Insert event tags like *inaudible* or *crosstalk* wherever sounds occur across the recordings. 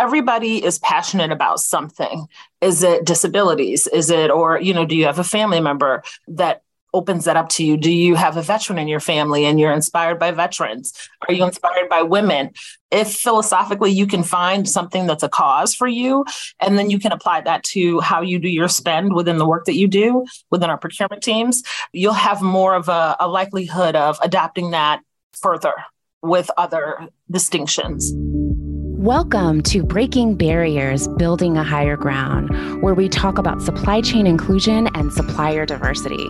everybody is passionate about something. Is it disabilities? Is it, or, you know, do you have a family member that opens that up to you? Do you have a veteran in your family and you're inspired by veterans? Are you inspired by women? If philosophically you can find something that's a cause for you, and then you can apply that to how you do your spend within the work that you do within our procurement teams, you'll have more of a, a likelihood of adapting that further with other distinctions. Welcome to Breaking Barriers, Building a Higher Ground, where we talk about supply chain inclusion and supplier diversity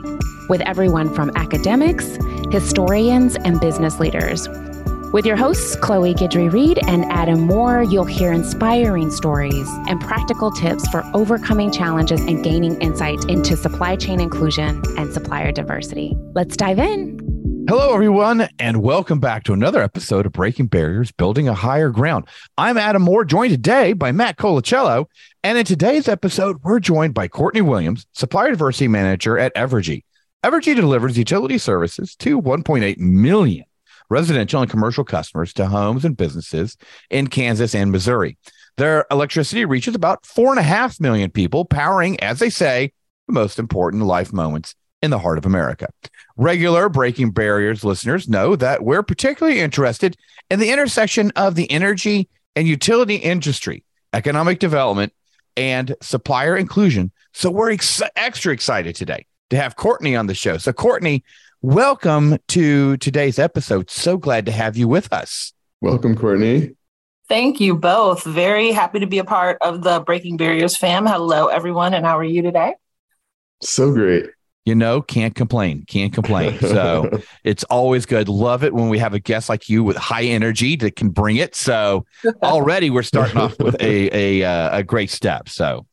with everyone from academics, historians, and business leaders. With your hosts, Chloe Guidry Reed and Adam Moore, you'll hear inspiring stories and practical tips for overcoming challenges and gaining insight into supply chain inclusion and supplier diversity. Let's dive in. Hello, everyone, and welcome back to another episode of Breaking Barriers, Building a Higher Ground. I'm Adam Moore, joined today by Matt Colacello. And in today's episode, we're joined by Courtney Williams, Supplier Diversity Manager at Evergy. Evergy delivers utility services to 1.8 million residential and commercial customers to homes and businesses in Kansas and Missouri. Their electricity reaches about 4.5 million people, powering, as they say, the most important life moments in the heart of America. Regular Breaking Barriers listeners know that we're particularly interested in the intersection of the energy and utility industry, economic development, and supplier inclusion. So we're ex- extra excited today to have Courtney on the show. So, Courtney, welcome to today's episode. So glad to have you with us. Welcome, Courtney. Thank you both. Very happy to be a part of the Breaking Barriers fam. Hello, everyone, and how are you today? So great you know, can't complain, can't complain. So *laughs* it's always good. Love it when we have a guest like you with high energy that can bring it. So already we're starting off with a *laughs* a uh, a great step. So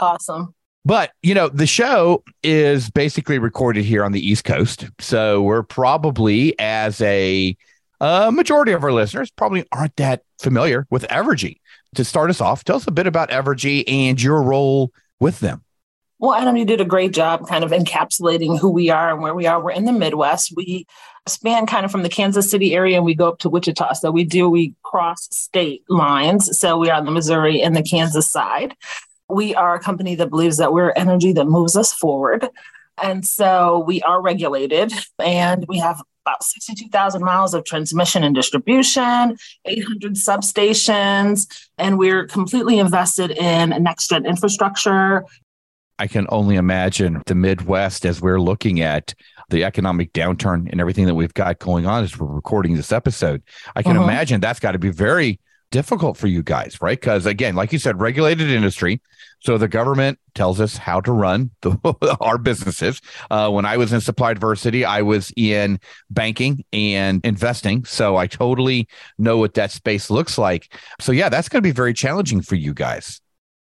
awesome. But you know, the show is basically recorded here on the East Coast, so we're probably as a, a majority of our listeners probably aren't that familiar with Evergy. To start us off, tell us a bit about Evergy and your role with them. Well, Adam, you did a great job kind of encapsulating who we are and where we are. We're in the Midwest. We span kind of from the Kansas City area and we go up to Wichita. So we do, we cross state lines. So we are on the Missouri and the Kansas side. We are a company that believes that we're energy that moves us forward. And so we are regulated and we have about 62,000 miles of transmission and distribution, 800 substations, and we're completely invested in next gen infrastructure, I can only imagine the Midwest as we're looking at the economic downturn and everything that we've got going on as we're recording this episode. I can uh-huh. imagine that's got to be very difficult for you guys, right? Because again, like you said, regulated industry. So the government tells us how to run *laughs* the, our businesses. Uh, when I was in supply diversity, I was in banking and investing. So I totally know what that space looks like. So yeah, that's going to be very challenging for you guys.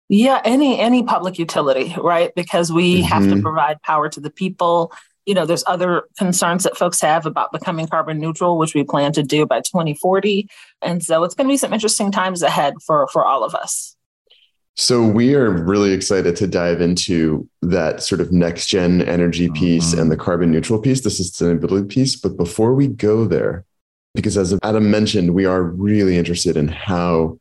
Yeah, any any public utility, right? Because we mm-hmm. have to mm-hmm. provide power to the people. You know, there's other concerns that folks have about becoming carbon neutral, which we plan to do by 2040. And so it's going to be some interesting times ahead for for all of us. So we are really excited to dive into that sort of next gen energy piece mm-hmm. and the carbon neutral piece, the sustainability piece. But before we go there, because as Adam mentioned, we are really interested in how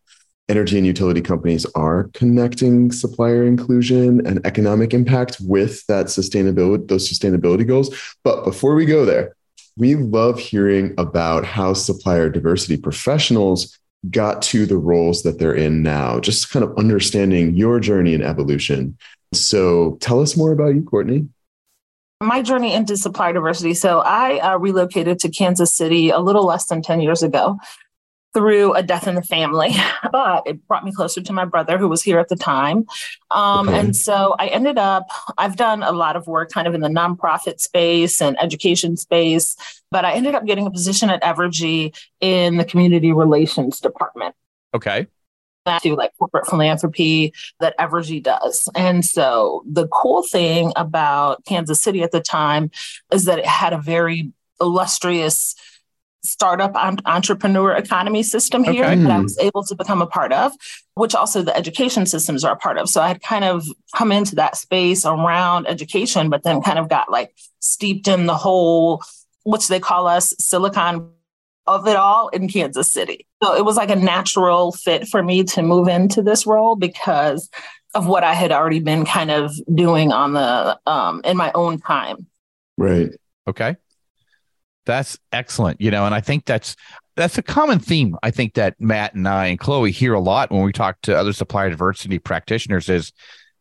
energy and utility companies are connecting supplier inclusion and economic impact with that sustainability those sustainability goals. But before we go there we love hearing about how supplier diversity professionals got to the roles that they're in now just kind of understanding your journey and evolution. So tell us more about you courtney. My journey into supplier diversity. So I uh, relocated to Kansas City a little less than 10 years ago through a death in the family, *laughs* but it brought me closer to my brother who was here at the time. Um, okay. And so I ended up, I've done a lot of work kind of in the nonprofit space and education space, but I ended up getting a position at Evergy in the community relations department. Okay. To like corporate philanthropy that Evergy does. And so the cool thing about Kansas City at the time is that it had a very illustrious startup entrepreneur economy system here okay. that I was able to become a part of, which also the education systems are a part of. So I had kind of come into that space around education, but then kind of got like steeped in the whole, which they call us Silicon of it all in Kansas City. So it was like a natural fit for me to move into this role because of what I had already been kind of doing on the um, in my own time. Right. Okay. That's excellent. You know, and I think that's that's a common theme. I think that Matt and I and Chloe hear a lot when we talk to other supplier diversity practitioners is,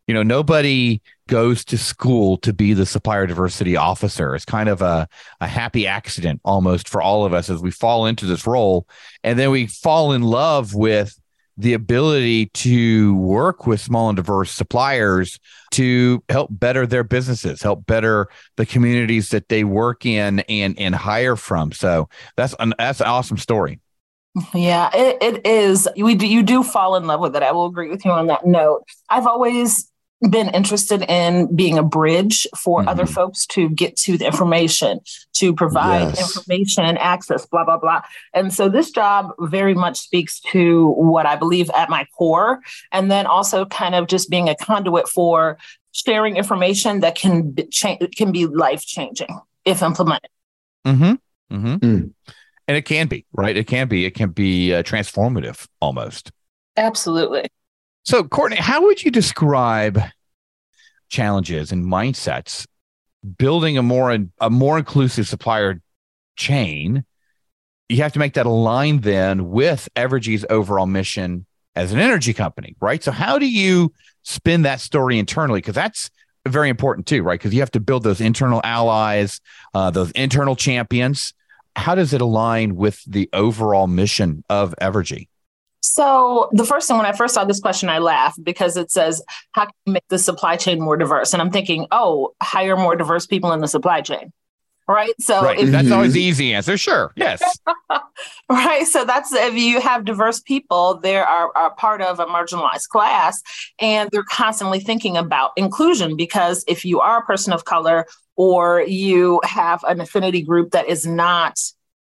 you know, nobody goes to school to be the supplier diversity officer. It's kind of a, a happy accident almost for all of us as we fall into this role. And then we fall in love with the ability to work with small and diverse suppliers to help better their businesses, help better the communities that they work in and and hire from. So that's an that's an awesome story. Yeah, it, it is. We do, you do fall in love with it. I will agree with you on that note. I've always been interested in being a bridge for mm-hmm. other folks to get to the information, to provide yes. information and access, blah, blah, blah. And so this job very much speaks to what I believe at my core. And then also kind of just being a conduit for sharing information that can be, cha- can be life changing if implemented. Mm-hmm. Mm-hmm. Mm. And it can be, right? It can be. It can be uh, transformative almost. Absolutely. So, Courtney, how would you describe challenges and mindsets building a more a more inclusive supplier chain? You have to make that align then with Evergy's overall mission as an energy company, right? So, how do you spin that story internally? Because that's very important too, right? Because you have to build those internal allies, uh, those internal champions. How does it align with the overall mission of Evergy? So the first thing when I first saw this question, I laughed because it says, "How can you make the supply chain more diverse?" And I'm thinking, "Oh, hire more diverse people in the supply chain." Right. So right. If, that's always mhm. the easy answer. Sure. Yes. *laughs* right. So that's if you have diverse people, they are, are part of a marginalized class and they're constantly thinking about inclusion because if you are a person of color or you have an affinity group that is not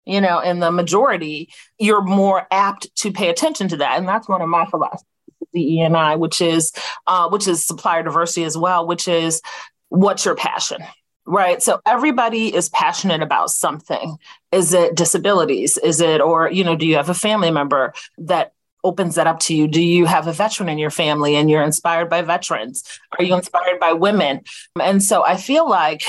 you know, in the majority, you're more apt to pay attention to that. And that's one of my philosophies, the ENI, which is uh, which is supplier diversity as well, which is what's your passion? Right. So everybody is passionate about something. Is it disabilities? Is it, or, you know, do you have a family member that opens that up to you. Do you have a veteran in your family and you're inspired by veterans? Are you inspired by women? And so I feel like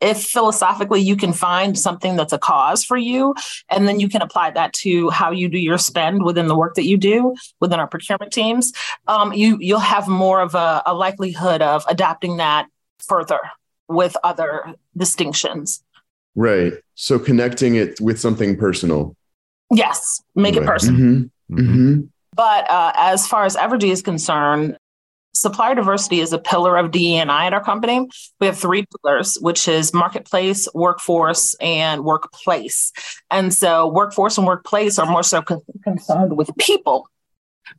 if philosophically you can find something that's a cause for you and then you can apply that to how you do your spend within the work that you do within our procurement teams um, you you'll have more of a, a likelihood of adapting that further with other distinctions right so connecting it with something personal yes make right. it personal mm-hmm. Mm-hmm. But uh, as far as Evergy is concerned, supplier diversity is a pillar of DE&I at our company. We have three pillars, which is marketplace, workforce, and workplace. And so workforce and workplace are more so con- concerned with people,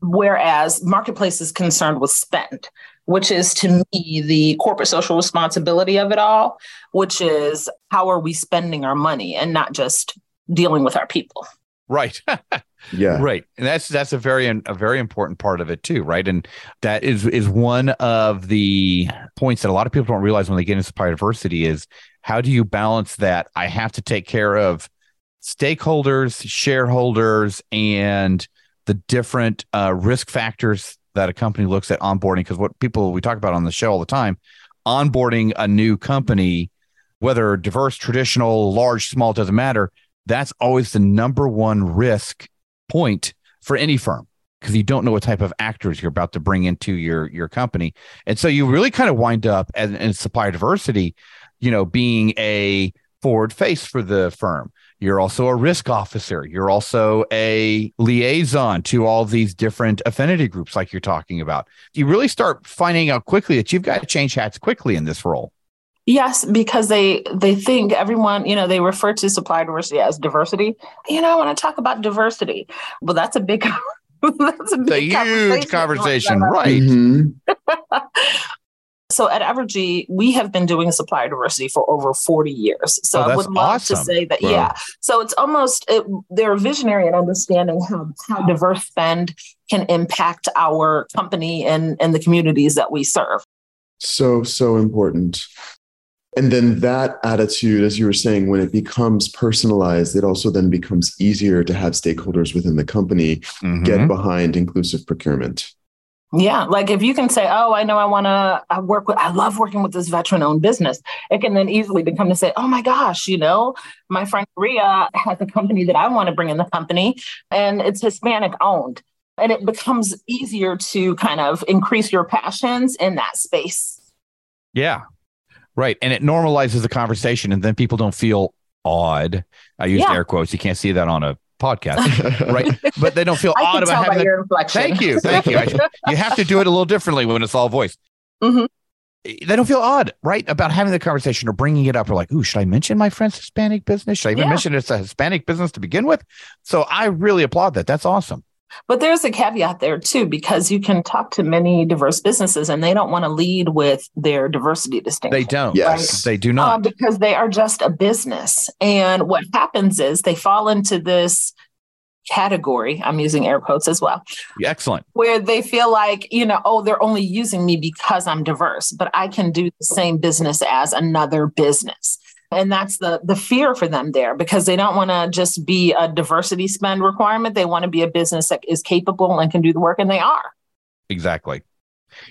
whereas marketplace is concerned with spend, which is to me the corporate social responsibility of it all, which is how are we spending our money and not just dealing with our people. Right. *laughs* yeah. Right. And that's that's a very a very important part of it too, right? And that is is one of the points that a lot of people don't realize when they get into supplier diversity is how do you balance that I have to take care of stakeholders, shareholders, and the different uh, risk factors that a company looks at onboarding. Because what people we talk about on the show all the time, onboarding a new company, whether diverse, traditional, large, small, doesn't matter that's always the number one risk point for any firm because you don't know what type of actors you're about to bring into your your company. And so you really kind of wind up as in supplier diversity you know being a forward face for the firm. You're also a risk officer. You're also a liaison to all these different affinity groups like you're talking about. You really start finding out quickly that you've got to change hats quickly in this role Yes, because they they think everyone, you know, they refer to supply diversity as diversity. You know, I want to talk about diversity. Well, that's a big *laughs* that's a, big a huge conversation, conversation right? Mm-hmm. *laughs* so at Evergy, we have been doing supply diversity for over 40 years. So oh, I would love awesome. to say that, wow. yeah. So it's almost, it, they're visionary in understanding how, how diverse spend can impact our company and, and the communities that we serve. So, so important And then that attitude, as you were saying, when it becomes personalized, it also then becomes easier to have stakeholders within the company Mhm. get behind inclusive procurement. Yeah, like if you can say, "Oh, I know I want to I work with I love working with this veteran-owned business." It can then easily become to say, "Oh my gosh, you know, my friend Maria has a company that I want to bring in the company and it's Hispanic owned." And it becomes easier to kind of increase your passions in that space. Yeah. Right. And it normalizes the conversation and then people don't feel odd. I use Yeah. air quotes. You can't see that on a podcast, *laughs* right? But they don't feel I odd about having your inflection. Thank you. Thank you. I- *laughs* you have to do it a little differently when it's all voice. Mhm. They don't feel odd, right? About having the conversation or bringing it up. Or like, ooh, should I mention my friend's Hispanic business? Should I even Yeah. mention it's a Hispanic business to begin with? So I really applaud that. That's awesome. But there's a caveat there too, because you can talk to many diverse businesses and they don't want to lead with their diversity distinction. They don't. Yes. They do not. Um, because they are just a business. And what happens is they fall into this category, I'm using air quotes as well, Excellent. where they feel like, you know, oh, they're only using me because I'm diverse, but I can do the same business as another business. And that's the the fear for them there because they don't want to just be a diversity spend requirement. They want to be a business that is capable and can do the work, and they are. Exactly.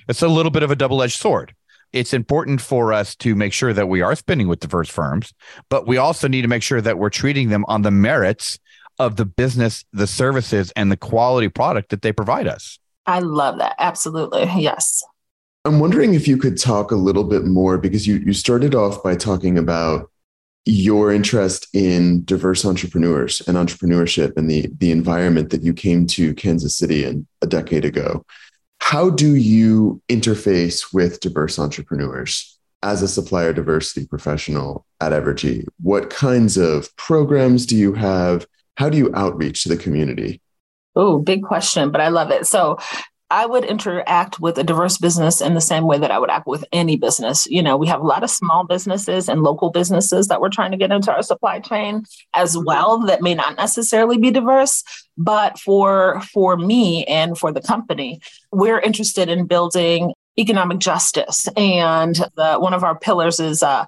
It's a little bit of a double edged sword. It's important for us to make sure that we are spending with diverse firms, but we also need to make sure that we're treating them on the merits of the business, the services, and the quality product that they provide us. I love that. Absolutely. Yes. I'm wondering if you could talk a little bit more because you you started off by talking about your interest in diverse entrepreneurs and entrepreneurship and the the environment that you came to Kansas City in a decade ago. How do you interface with diverse entrepreneurs as a supplier diversity professional at Evergy? What kinds of programs do you have? How do you outreach to the community? Oh, big question, but I love it. So I would interact with a diverse business in the same way that I would act with any business. You know, we have a lot of small businesses and local businesses that we're trying to get into our supply chain as well that may not necessarily be diverse. But for for me and for the company, we're interested in building economic justice. And the, one of our pillars is uh,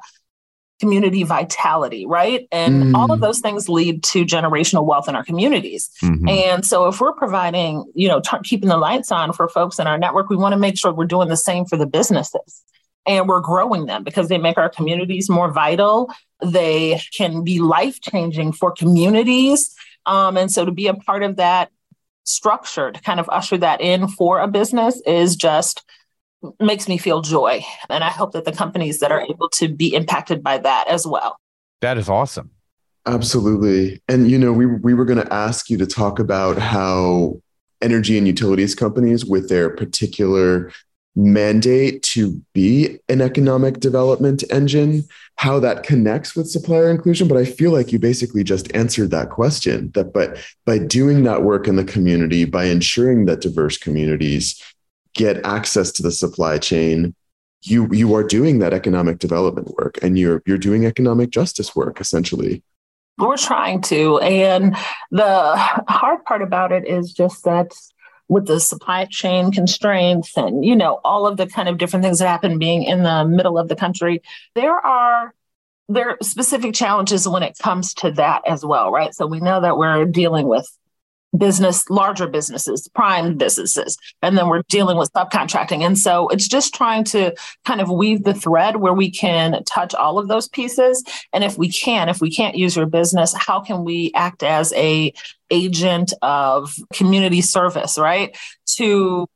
community vitality, right? And Mm. all of those things lead to generational wealth in our communities. Mhm. And so if we're providing, you know, t- keeping the lights on for folks in our network, we want to make sure we're doing the same for the businesses. And we're growing them because they make our communities more vital. They can be life changing for communities. Um, and so to be a part of that structure, to kind of usher that in for a business is just makes me feel joy. And I hope that the companies that are able to be impacted by that as well. That is awesome. Absolutely. And you know, we we were going to ask you to talk about how energy and utilities companies with their particular mandate to be an economic development engine, how that connects with supplier inclusion, but I feel like you basically just answered that question that but by doing that work in the community, by ensuring that diverse communities get access to the supply chain, you you are doing that economic development work and you're you're doing economic justice work essentially. We're trying to. And the hard part about it is just that with the supply chain constraints and, you know, all of the kind of different things that happen being in the middle of the country, there are there are specific challenges when it comes to that as well, right? So we know that we're dealing with business, larger businesses, prime businesses, and then we're dealing with subcontracting. And so it's just trying to kind of weave the thread where we can touch all of those pieces. And if we can, if we can't use your business, how can we act as a agent of community service, right? To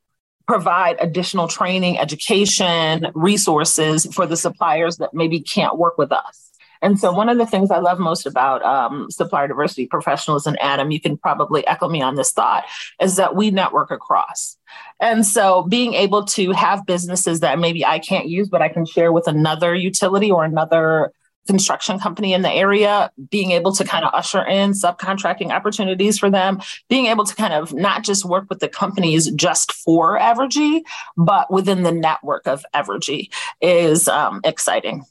provide additional training, education, resources for the suppliers that maybe can't work with us. And so, one of the things I love most about um, supplier diversity professionals, and Adam, you can probably echo me on this thought, is that we network across. And so, being able to have businesses that maybe I can't use, but I can share with another utility or another construction company in the area, being able to kind of usher in subcontracting opportunities for them, being able to kind of not just work with the companies just for Evergy, but within the network of Evergy is um, exciting.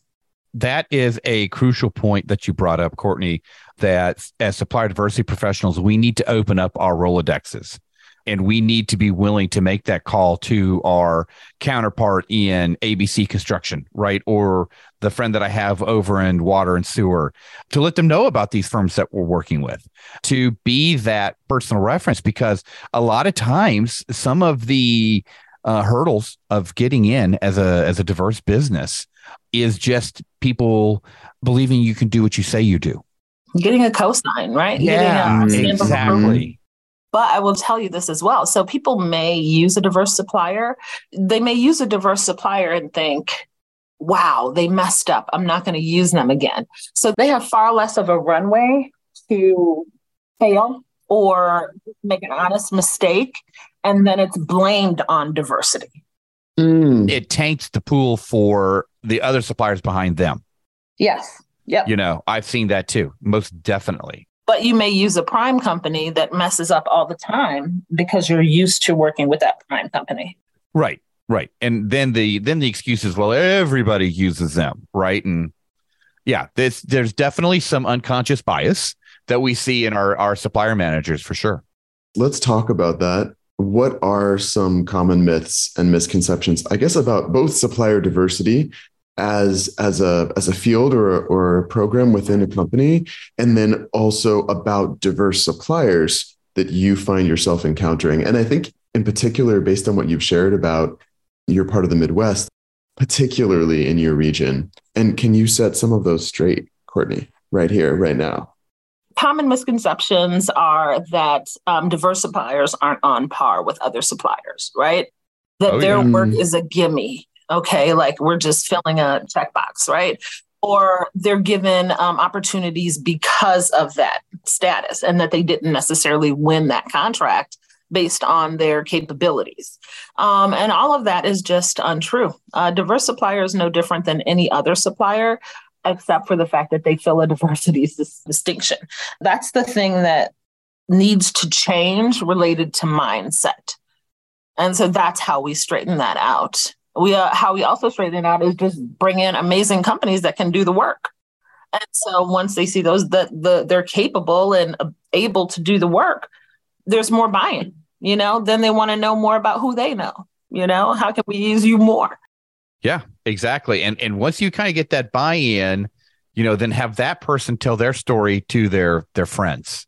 That is a crucial point that you brought up, Courtney, that as supplier diversity professionals, we need to open up our Rolodexes. And we need to be willing to make that call to our counterpart in ABC construction, right? Or the friend that I have over in water and sewer to let them know about these firms that we're working with, to be that personal reference. Because a lot of times, some of the uh, hurdles of getting in as a as a diverse business is just people believing you can do what you say you do. Getting a cosign, right? Yeah, exactly. But I will tell you this as well. So people may use a diverse supplier. They may use a diverse supplier and think, wow, they messed up. I'm not going to use them again. So they have far less of a runway to fail or make an honest mistake. And then it's blamed on diversity. Mm. It tanks the pool for the other suppliers behind them. Yes. Yep. You know, I've seen that too, most definitely. But you may use a prime company that messes up all the time because you're used to working with that prime company. Right. Right. And then the then the excuse is well everybody uses them, right? And yeah, there's there's definitely some unconscious bias that we see in our our supplier managers for sure. Let's talk about that. What are some common myths and misconceptions I guess about both supplier diversity as as a as a field or or a program within a company and then also about diverse suppliers that you find yourself encountering? And i think in particular based on what you've shared about your part of the midwest particularly in your region and can you set some of those straight courtney right here right now common misconceptions are that um, diverse suppliers aren't on par with other suppliers right that oh, their yeah. work is a gimme okay like we're just filling a checkbox right or they're given um, opportunities because of that status and that they didn't necessarily win that contract based on their capabilities. Um, and all of that is just untrue. Uh, diverse supplier is no different than any other supplier, except for the fact that they fill a diversity *laughs* distinction. That's the thing that needs to change related to mindset. And so that's how we straighten that out. We uh, how we also straighten it out is just bring in amazing companies that can do the work. And so once they see those that the they're capable and able to do the work there's more buy-in you know? Then they want to know more about who they know you know? How can we use you more yeah exactly. And and once you kind of get that buy-in you know then have that person tell their story to their their friends.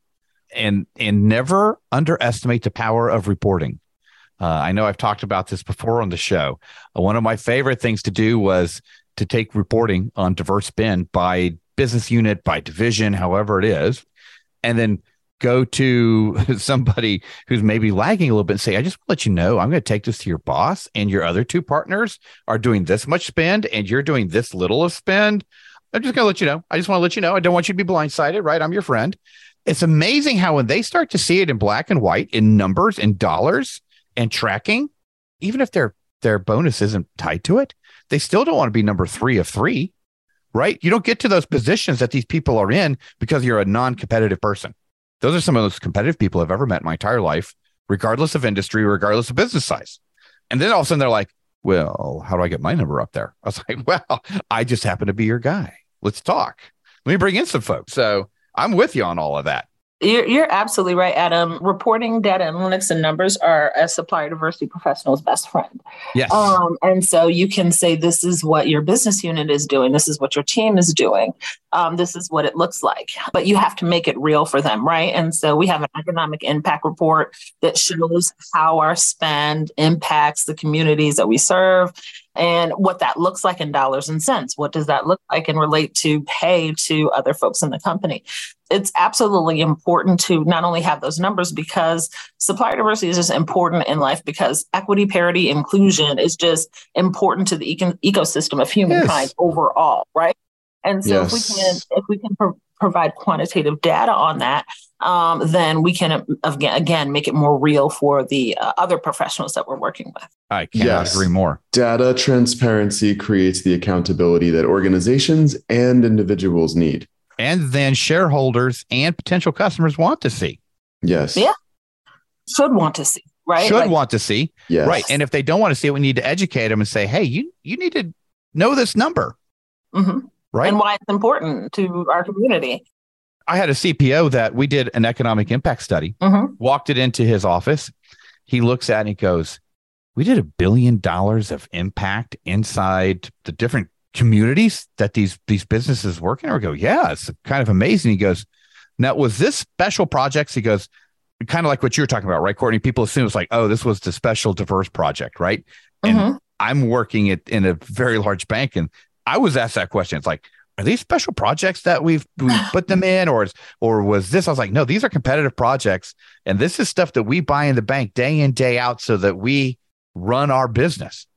And and never underestimate the power of reporting. Uh, I know I've talked about this before on the show. Uh, one of my favorite things to do was to take reporting on diverse spend by business unit, by division, however it is, and then go to *laughs* somebody who's maybe lagging a little bit and say, I just want to let you know, I'm going to take this to your boss and your other two partners are doing this much spend and you're doing this little of spend. I'm just going to let you know. I just want to let you know. I don't want you to be blindsided, right? I'm your friend. It's amazing how when they start to see it in black and white in numbers in dollars, and tracking, even if their their bonus isn't tied to it, they still don't want to be number three of three, right? You don't get to those positions that these people are in because you're a non-competitive person. Those are some of those competitive people I've ever met in my entire life, regardless of industry, regardless of business size. And then all of a sudden they're like, well, how do I get my number up there? I was *laughs* like, well, I just happen to be your guy. Let's talk. Let me bring in some folks. So I'm with you on all of that. You're, you're absolutely right, Adam. Reporting data analytics and numbers are a supplier diversity professional's best friend. Yes. Um, and so you can say, this is what your business unit is doing. This is what your team is doing. Um, this is what it looks like. But you have to make it real for them, right? And so we have an economic impact report that shows how our spend impacts the communities that we serve and what that looks like in dollars and cents. What does that look like and relate to pay to other folks in the company? It's absolutely important to not only have those numbers because supplier diversity is just important in life because equity, parity, inclusion is just important to the eco- ecosystem of humankind yes. overall, right? And so yes. if we can if we can pro- provide quantitative data on that, um, then we can again, again make it more real for the uh, other professionals that we're working with. I cannot yes. agree more. Data transparency creates the accountability that organizations and individuals need. And then shareholders and potential customers want to see. Yes. Yeah. Should want to see, right? Should like, want to see. Yes. Right. And if they don't want to see it, we need to educate them and say, hey, you, you need to know this number. Mm-hmm. Right. And why it's important to our community. I had a CPO that we did an economic impact study, mm-hmm. walked it into his office, he looks at and he goes, We did a billion dollars of impact inside the different communities that these these businesses work in. Or go, yeah, it's kind of amazing. He goes, Now was this special projects? He goes, kind of like what you're talking about, right, Courtney? People assume it's like, oh, this was the special diverse project, right? And Mhm. I'm working it in a very large bank, and I was asked that question. It's like, are these special projects that we've we *laughs* put them in, or or was this? I was like, no, these are competitive projects, and this is stuff that we buy in the bank day in day out, so that we run our business.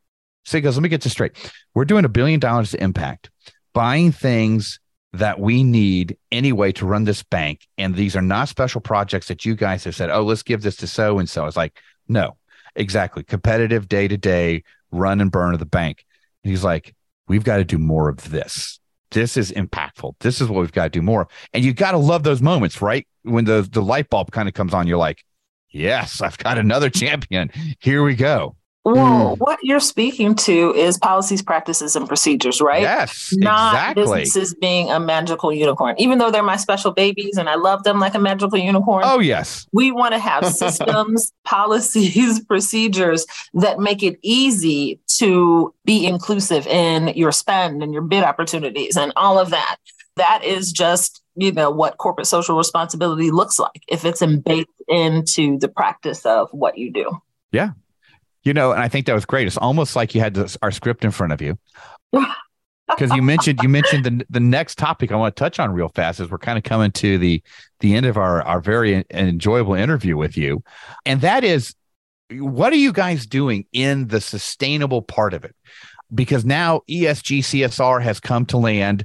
So he goes, let me get this straight. We're doing a billion dollars to impact, buying things that we need anyway to run this bank. And these are not special projects that you guys have said, oh, let's give this to so and so. I was like, no, exactly. Competitive day to day run and burn of the bank. And he's like, we've got to do more of this. This is impactful. This is what we've got to do more. And you got to love those moments, right? When the, the light bulb kind of comes on, you're like, yes, I've got another *laughs* champion. Here we go. Well, Mm. what you're speaking to is policies, practices, and procedures, right? Yes, Not exactly. businesses being a magical unicorn. Even though they're my special babies and I love them like a magical unicorn, Oh, yes. we want to have systems, *laughs* policies, *laughs* procedures that make it easy to be inclusive in your spend and your bid opportunities and all of that. That is just, you know, what corporate social responsibility looks like if it's embedded into the practice of what you do. You know, and I think that was great. It's almost like you had this, our script in front of you. *laughs* Because you mentioned you mentioned the the next topic I want to touch on real fast is we're kind of coming to the the end of our our very enjoyable interview with you, and that is what are you guys doing in the sustainable part of it? Because now ESG CSR has come to land.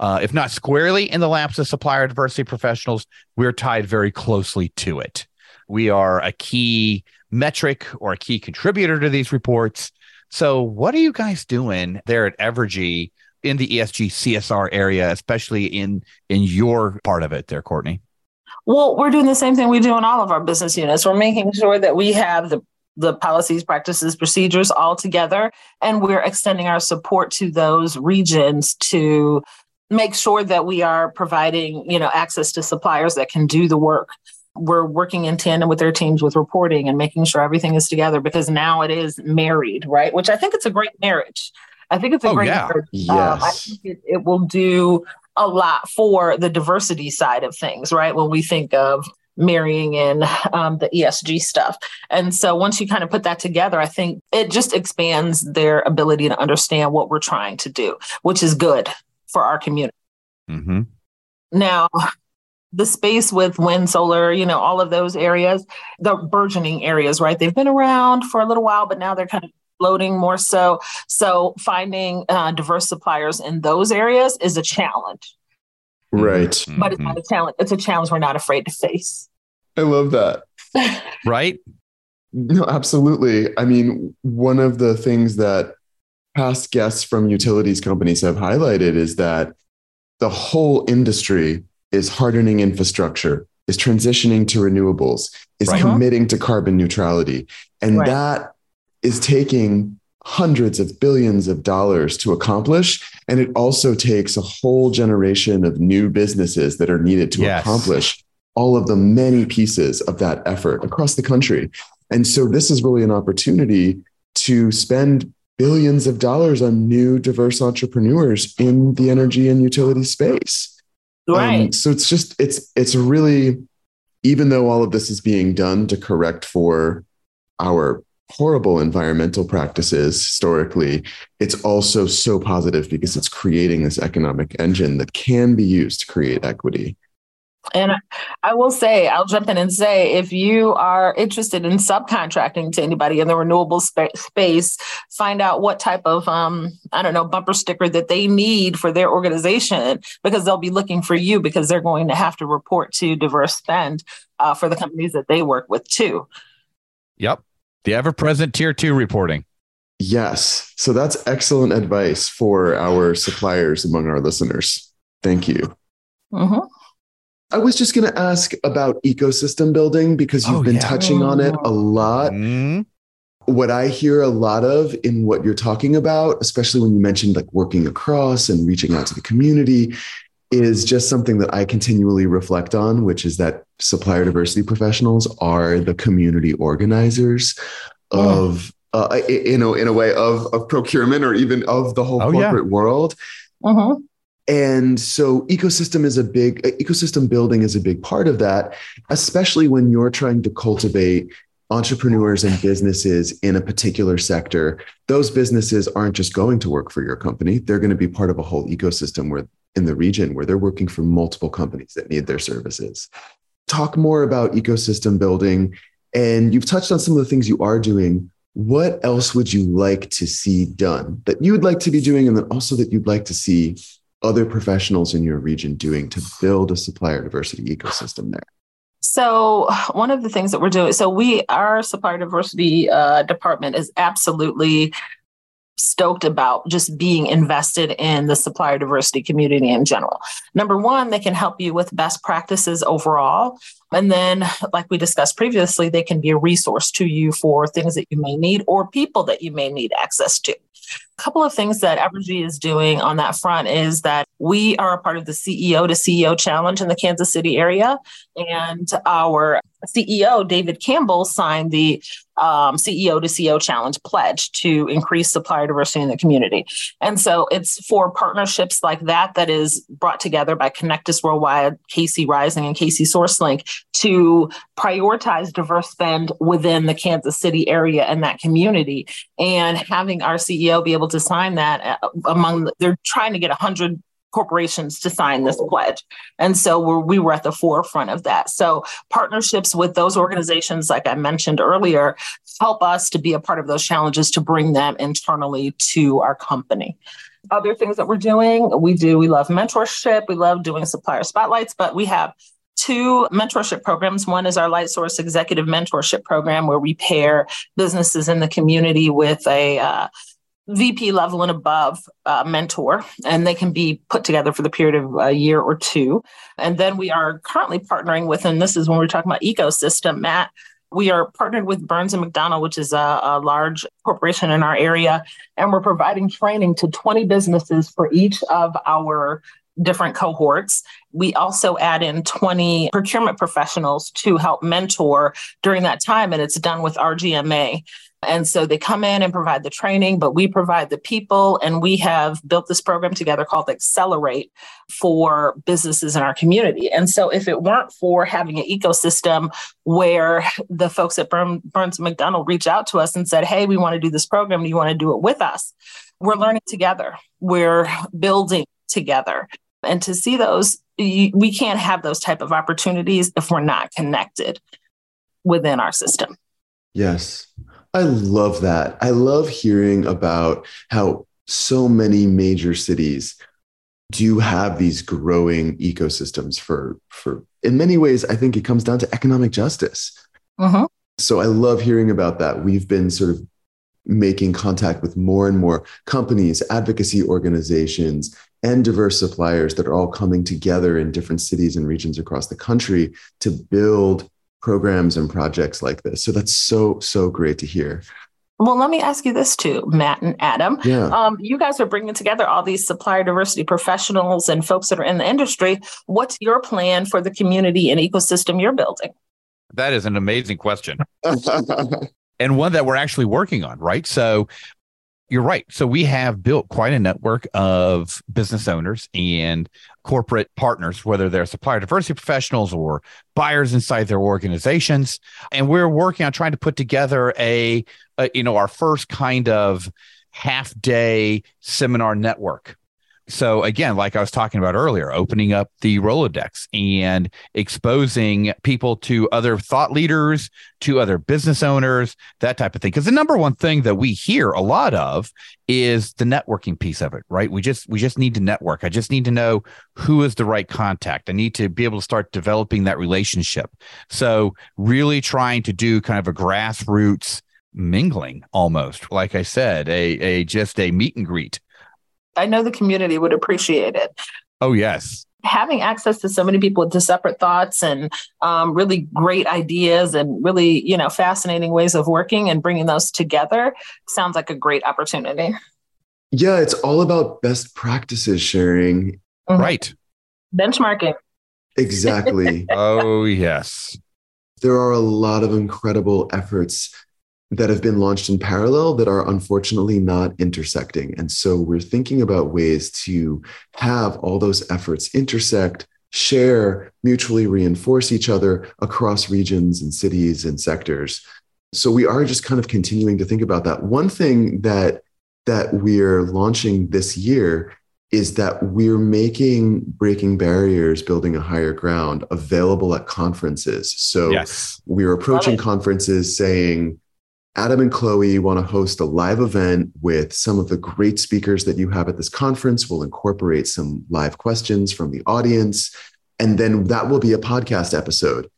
Uh, if not squarely in the laps of supplier diversity professionals, we're tied very closely to it. We are a key metric or a key contributor to these reports. So, what are you guys doing there at Evergy in the ESG CSR area, especially in in your part of it, there, Courtney? Well, we're doing the same thing we do in all of our business units. We're making sure that we have the the policies, practices, procedures all together, and we're extending our support to those regions to make sure that we are providing, you know, access to suppliers that can do the work. We're working in tandem with their teams with reporting and making sure everything is together because now it is married, right? Which I think it's a great marriage. I think it's a Oh, great yeah. marriage. Um, I Yes. think it, it will do a lot for the diversity side of things, right? When we think of marrying in um, the ESG stuff. And so once you kind of put that together, I think it just expands their ability to understand what we're trying to do, which is good for our community. Mm-hmm. Now, the space with wind, solar, you know, all of those areas, the burgeoning areas, right? They've been around for a little while, but now they're kind of floating more so. So finding uh, diverse suppliers in those areas is a challenge, Right. but it's not a challenge. It's a challenge we're not afraid to face. I love that. *laughs* right. No, absolutely. I mean, one of the things that past guests from utilities companies have highlighted is that the whole industry is hardening infrastructure, is transitioning to renewables, is Right. Uh-huh. committing to carbon neutrality. And Right. that is taking hundreds of billions of dollars to accomplish. And it also takes a whole generation of new businesses that are needed to Yes. accomplish all of the many pieces of that effort across the country. And so this is really an opportunity to spend billions of dollars on new diverse entrepreneurs in the energy and utility space. Um, so it's just it's it's really even though all of this is being done to correct for our horrible environmental practices historically, it's also so positive because it's creating this economic engine that can be used to create equity. And I- I will say, I'll jump in and say, if you are interested in subcontracting to anybody in the renewable spa- space, find out what type of, um, I don't know, bumper sticker that they need for their organization, because they'll be looking for you because they're going to have to report to diverse spend uh, for the companies that they work with too. Yep. The ever present tier two reporting. Yes. So that's excellent advice for our suppliers among our listeners. Thank you. Mhm. I was just going to ask about ecosystem building because you've Oh, been yeah. touching on it a lot. Mm, What I hear a lot of in what you're talking about, especially when you mentioned like working across and reaching out to the community, is just something that I continually reflect on, which is that supplier diversity professionals are the community organizers yeah. of, uh, you know, in a way of, of procurement or even of the whole oh, corporate yeah. world. Uh-huh. And so ecosystem is a big ecosystem building is a big part of that, especially when you're trying to cultivate entrepreneurs and businesses in a particular sector. Those businesses aren't just going to work for your company. They're going to be part of a whole ecosystem where in the region where they're working for multiple companies that need their services. Talk more about ecosystem building. And you've touched on some of the things you are doing. What else would you like to see done that you would like to be doing, and then also that you'd like to see other professionals in your region doing to build a supplier diversity ecosystem there? So one of the things that we're doing, so we our supplier diversity uh, department is absolutely stoked about just being invested in the supplier diversity community in general. Number one, they can help you with best practices overall. And then, like we discussed previously, they can be a resource to you for things that you may need or people that you may need access to. Couple of things that Evergy is doing on that front is that we are a part of the CEO to CEO challenge in the Kansas City area. And our CEO, David Campbell, signed the um, CEO to CEO challenge pledge to increase supplier diversity in the community. And so it's for partnerships like that that is brought together by Connectus Worldwide, KC Rising, and KC SourceLink to prioritize diverse spend within the Kansas City area and that community. And having our CEO be able to sign that uh, among, they're trying to get 100 corporations to sign this pledge. And so we're, we were at the forefront of that. So partnerships with those organizations, like I mentioned earlier, help us to be a part of those challenges to bring them internally to our company. Other things that we're doing, we do, we love mentorship, we love doing supplier spotlights, but we have two mentorship programs. One is our Lightsource Executive Mentorship Program, where we pair businesses in the community with a uh, VP level and above uh, mentor, and they can be put together for the period of a year or two. And then we are currently partnering with, and this is when we're talking about ecosystem, Matt. We are partnered with Burns and McDonnell, which is a, a large corporation in our area, and we're providing training to 20 businesses for each of our different cohorts. We also add in 20 procurement professionals to help mentor during that time, and it's done with RGMA. And so they come in and provide the training, but we provide the people. And we have built this program together called Accelerate for businesses in our community. And so if it weren't for having an ecosystem where the folks at Burns McDonnell reach out to us and said, Hey, we want to do this program. Do you want to do it with us? We're learning together. We're building together. And to see those, we can't have those type of opportunities if we're not connected within our system. Yes. I love that. I love hearing about how so many major cities do have these growing ecosystems for for in many ways i think it comes down to economic justice uh-huh. so i love hearing about that we've been sort of making contact with more and more companies advocacy organizations and diverse suppliers that are all coming together in different cities and regions across the country to build programs and projects like this. So that's so, so great to hear. Well, let me ask you this too, Matt and Adam. Yeah. Um, you guys are bringing together all these supplier diversity professionals and folks that are in the industry. What's your plan for the community and ecosystem you're building? That is an amazing question. *laughs* and one that we're actually working on, right? So you're right. So we have built quite a network of business owners and corporate partners, whether they're supplier diversity professionals or buyers inside their organizations. And we're working on trying to put together a, a you know, our first kind of half day seminar network so again, like I was talking about earlier, opening up the Rolodex and exposing people to other thought leaders, to other business owners, that type of thing. Because the number one thing that we hear a lot of is the networking piece of it, right? We just we just need to network. I just need to know who is the right contact. I need to be able to start developing that relationship. So really trying to do kind of a grassroots mingling almost like i said a a just a meet and greet I know the community would appreciate it. Oh, yes. Having access to so many people with separate thoughts and um, really great ideas and really, you know, fascinating ways of working and bringing those together sounds like a great opportunity. Yeah, it's all about best practices sharing. Mm-hmm. Right. Benchmarking. Exactly. *laughs* oh, yes. There are a lot of incredible efforts that have been launched in parallel that are unfortunately not intersecting. And so we're thinking about ways to have all those efforts intersect, share, mutually reinforce each other across regions and cities and sectors. So we are just kind of continuing to think about that. One thing that that we're launching this year is that we're making breaking barriers, building a higher ground available at conferences. So yes. we're approaching conferences saying, Adam and Chloe want to host a live event with some of the great speakers that you have at this conference. We'll incorporate some live questions from the audience. And then that will be a podcast episode.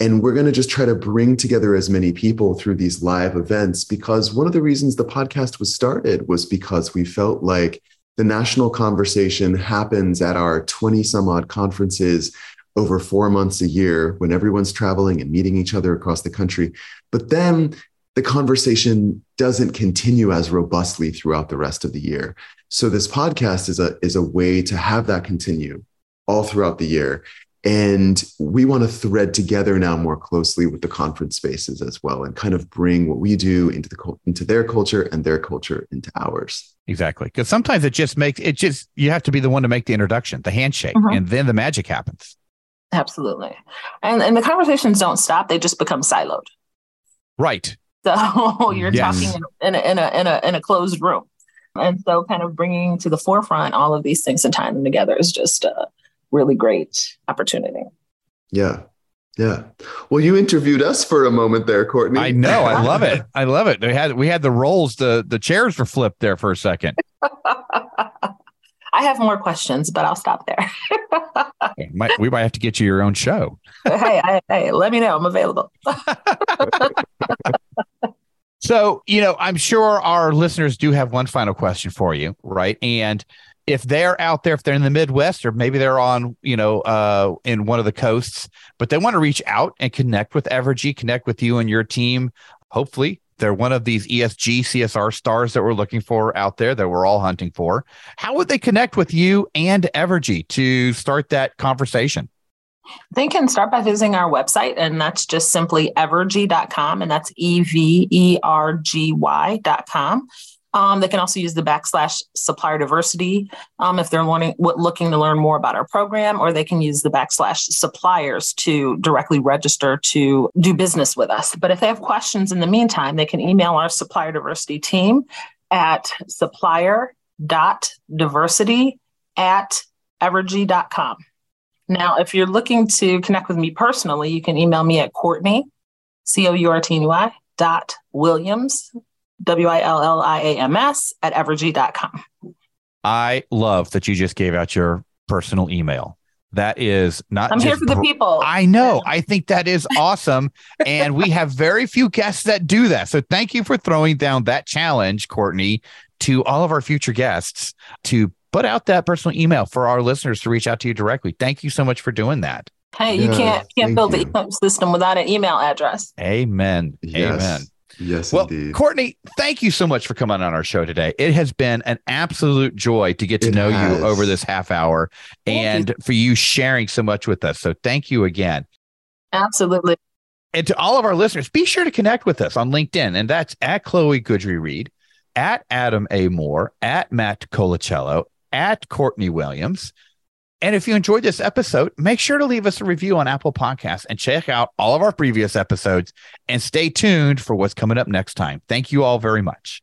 And we're going to just try to bring together as many people through these live events because one of the reasons the podcast was started was because we felt like the national conversation happens at our 20 some odd conferences over four months a year when everyone's traveling and meeting each other across the country. But then the conversation doesn't continue as robustly throughout the rest of the year. So this podcast is a, is a way to have that continue all throughout the year. And we want to thread together now more closely with the conference spaces as well and kind of bring what we do into the into their culture and their culture into ours. Exactly. Because sometimes it just makes it just you have to be the one to make the introduction, the handshake, mm-hmm. and then the magic happens. Absolutely. And and the conversations don't stop, they just become siloed. Right. So *laughs* you're yes. talking in a, in a in a in a closed room. And so kind of bringing to the forefront all of these things and tying them together is just a really great opportunity. Yeah. Yeah. Well, you interviewed us for a moment there, Courtney. I know. I love it. *laughs* I love it. We had we had the roles, the the chairs were flipped there for a second. *laughs* I have more questions, but I'll stop there. might, we might have to get you your own show. hey, hey, hey, let me know. I'm available. So, you know, I'm sure our listeners do have one final question for you, right? And if they're out there, if they're in the Midwest or maybe they're on, you know, uh, in one of the coasts, but they want to reach out and connect with Evergy, connect with you and your team, hopefully they're one of these ESG CSR stars that we're looking for out there that we're all hunting for. How would they connect with you and Evergy to start that conversation? They can start by visiting our website, and that's just simply evergy.com, and that's E V E R G Y.com. Um, they can also use the backslash supplier diversity um, if they're learning, looking to learn more about our program, or they can use the backslash suppliers to directly register to do business with us. But if they have questions in the meantime, they can email our supplier diversity team at supplier.diversity at evergy.com. Now, if you're looking to connect with me personally, you can email me at Courtney, C O U R T N Y dot Williams, W I L L I A M S at evergy.com. I love that you just gave out your personal email. That is not. I'm here for the people. I know. I think that is awesome. and we have very few guests that do that. So thank you for throwing down that challenge, Courtney, to all of our future guests to put out that personal email for our listeners to reach out to you directly. Thank you so much for doing that. Hey, you can't can't build you. the ecosystem without an email address. Amen. Yes. Amen. Yes, well, indeed. Courtney, thank you so much for coming on our show today. It has been an absolute joy to get to it know has. you over this half hour and you. for you sharing so much with us. So thank you again. Absolutely. And to all of our listeners, be sure to connect with us on LinkedIn, and that's at Chloe Goodry Reed, at Adam A. Moore, at Matt Colacello, at Courtney Williams. And if you enjoyed this episode, make sure to leave us a review on Apple Podcasts and check out all of our previous episodes and stay tuned for what's coming up next time. Thank you all very much.